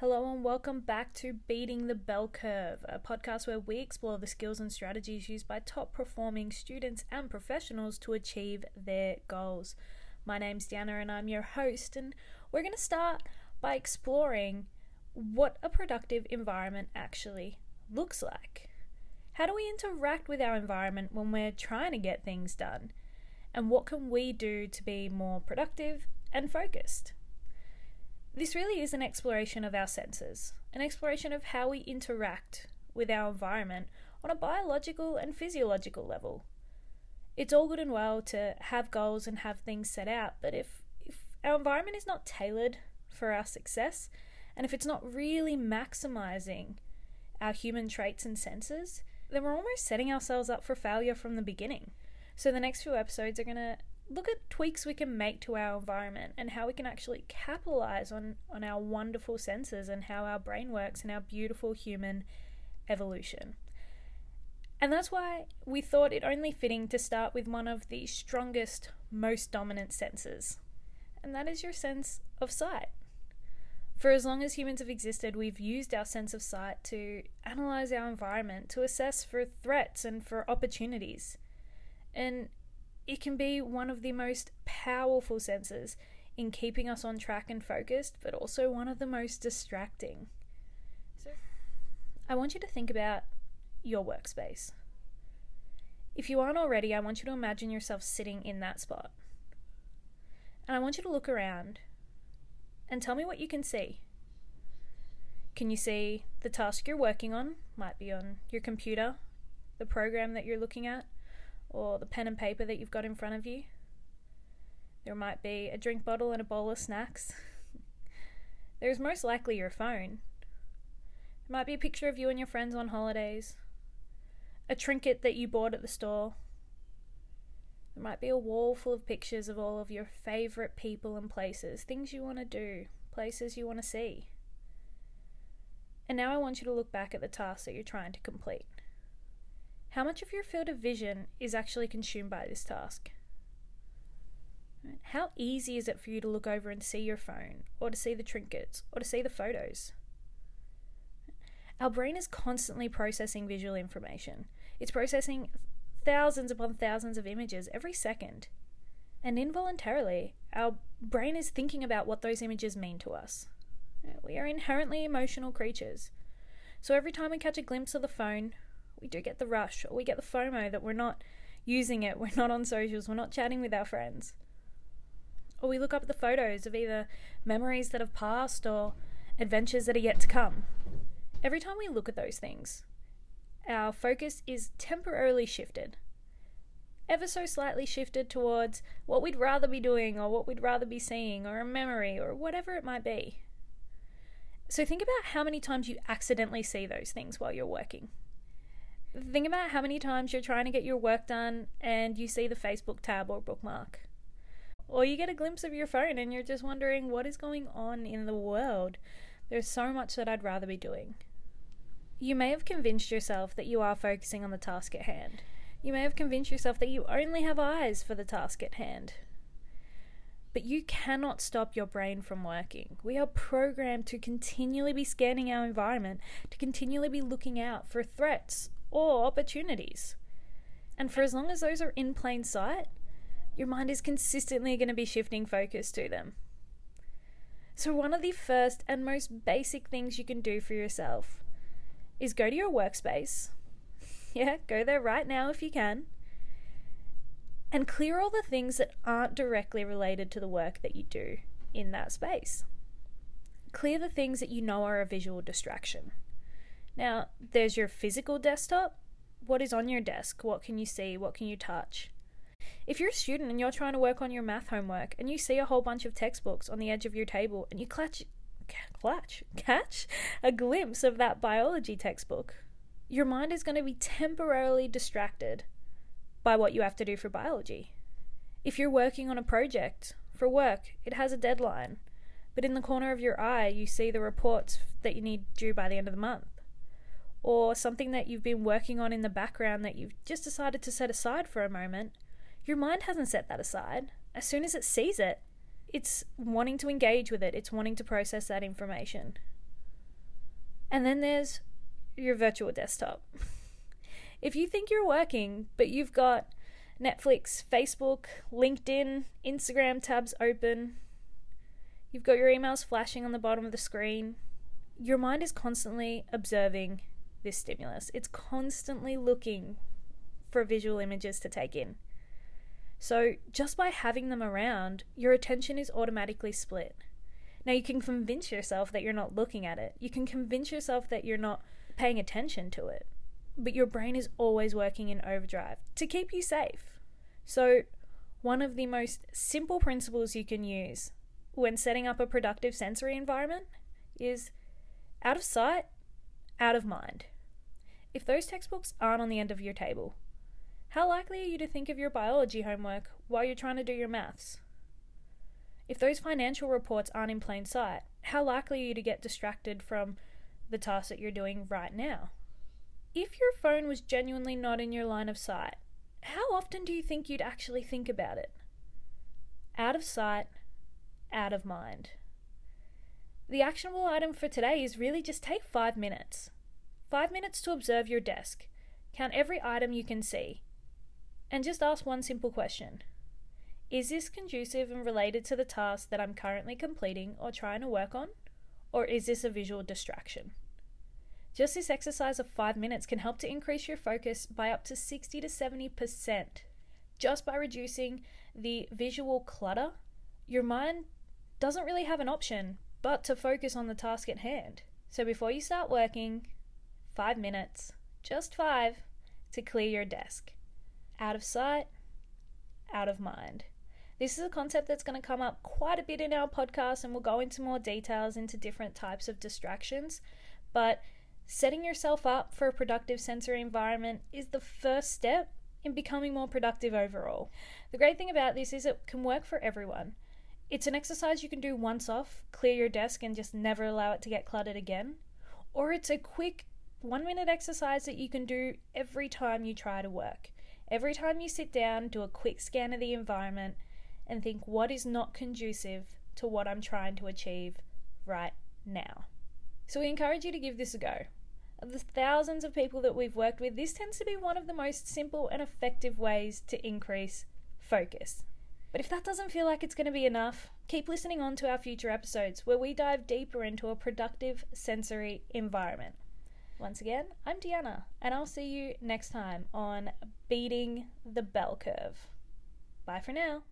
Hello, and welcome back to Beating the Bell Curve, a podcast where we explore the skills and strategies used by top performing students and professionals to achieve their goals. My name's Diana, and I'm your host, and we're going to start by exploring what a productive environment actually looks like. How do we interact with our environment when we're trying to get things done? And what can we do to be more productive and focused? This really is an exploration of our senses, an exploration of how we interact with our environment on a biological and physiological level. It's all good and well to have goals and have things set out, but if, if our environment is not tailored for our success, and if it's not really maximizing our human traits and senses, then we're almost setting ourselves up for failure from the beginning. So, the next few episodes are going to look at tweaks we can make to our environment and how we can actually capitalize on, on our wonderful senses and how our brain works and our beautiful human evolution. And that's why we thought it only fitting to start with one of the strongest, most dominant senses, and that is your sense of sight. For as long as humans have existed, we've used our sense of sight to analyze our environment, to assess for threats and for opportunities. And it can be one of the most powerful senses in keeping us on track and focused, but also one of the most distracting. So, I want you to think about your workspace. If you aren't already, I want you to imagine yourself sitting in that spot. And I want you to look around and tell me what you can see. Can you see the task you're working on? Might be on your computer, the program that you're looking at or the pen and paper that you've got in front of you. There might be a drink bottle and a bowl of snacks. There's most likely your phone. There might be a picture of you and your friends on holidays, a trinket that you bought at the store. There might be a wall full of pictures of all of your favourite people and places, things you want to do, places you want to see. And now I want you to look back at the task that you're trying to complete. How much of your field of vision is actually consumed by this task? How easy is it for you to look over and see your phone, or to see the trinkets, or to see the photos? Our brain is constantly processing visual information. It's processing thousands upon thousands of images every second. And involuntarily, our brain is thinking about what those images mean to us. We are inherently emotional creatures. So every time we catch a glimpse of the phone, we do get the rush or we get the FOMO that we're not using it, we're not on socials, we're not chatting with our friends. Or we look up the photos of either memories that have passed or adventures that are yet to come. Every time we look at those things, our focus is temporarily shifted. Ever so slightly shifted towards what we'd rather be doing or what we'd rather be seeing or a memory or whatever it might be. So think about how many times you accidentally see those things while you're working think about how many times you're trying to get your work done and you see the Facebook tab or bookmark. Or you get a glimpse of your phone and you're just wondering what is going on in the world. There's so much that I'd rather be doing. You may have convinced yourself that you are focusing on the task at hand. You may have convinced yourself that you only have eyes for the task at hand. But you cannot stop your brain from working. We are programmed to continually be scanning our environment, to continually be looking out for threats or opportunities. And for as long as those are in plain sight, your mind is consistently going to be shifting focus to them. So, one of the first and most basic things you can do for yourself is go to your workspace. Yeah, go there right now if you can. And clear all the things that aren't directly related to the work that you do in that space. Clear the things that you know are a visual distraction. Now, there's your physical desktop. What is on your desk? What can you see? What can you touch? If you're a student and you're trying to work on your math homework and you see a whole bunch of textbooks on the edge of your table and you clutch, clutch, catch a glimpse of that biology textbook, your mind is going to be temporarily distracted by what you have to do for biology. If you're working on a project for work, it has a deadline, but in the corner of your eye, you see the reports that you need due by the end of the month or something that you've been working on in the background that you've just decided to set aside for a moment, your mind hasn't set that aside. As soon as it sees it, it's wanting to engage with it, it's wanting to process that information. And then there's your virtual desktop. if you think you're working, but you've got Netflix, Facebook, LinkedIn, Instagram tabs open, you've got your emails flashing on the bottom of the screen, your mind is constantly observing this stimulus. It's constantly looking for visual images to take in. So, just by having them around, your attention is automatically split. Now, you can convince yourself that you're not looking at it, you can convince yourself that you're not paying attention to it, but your brain is always working in overdrive to keep you safe. So, one of the most simple principles you can use when setting up a productive sensory environment is out of sight, out of mind. If those textbooks aren't on the end of your table, how likely are you to think of your biology homework while you're trying to do your maths? If those financial reports aren't in plain sight, how likely are you to get distracted from the task that you're doing right now? If your phone was genuinely not in your line of sight, how often do you think you'd actually think about it? Out of sight, out of mind. The actionable item for today is really just take five minutes. Five minutes to observe your desk, count every item you can see, and just ask one simple question Is this conducive and related to the task that I'm currently completing or trying to work on? Or is this a visual distraction? Just this exercise of five minutes can help to increase your focus by up to 60 to 70%. Just by reducing the visual clutter, your mind doesn't really have an option but to focus on the task at hand. So before you start working, five minutes, just five, to clear your desk out of sight, out of mind. This is a concept that's going to come up quite a bit in our podcast, and we'll go into more details into different types of distractions. But setting yourself up for a productive sensory environment is the first step in becoming more productive overall. The great thing about this is it can work for everyone. It's an exercise you can do once off, clear your desk, and just never allow it to get cluttered again. Or it's a quick one minute exercise that you can do every time you try to work. Every time you sit down, do a quick scan of the environment and think what is not conducive to what I'm trying to achieve right now. So, we encourage you to give this a go. Of the thousands of people that we've worked with, this tends to be one of the most simple and effective ways to increase focus. But if that doesn't feel like it's going to be enough, keep listening on to our future episodes where we dive deeper into a productive sensory environment. Once again, I'm Deanna, and I'll see you next time on Beating the Bell Curve. Bye for now.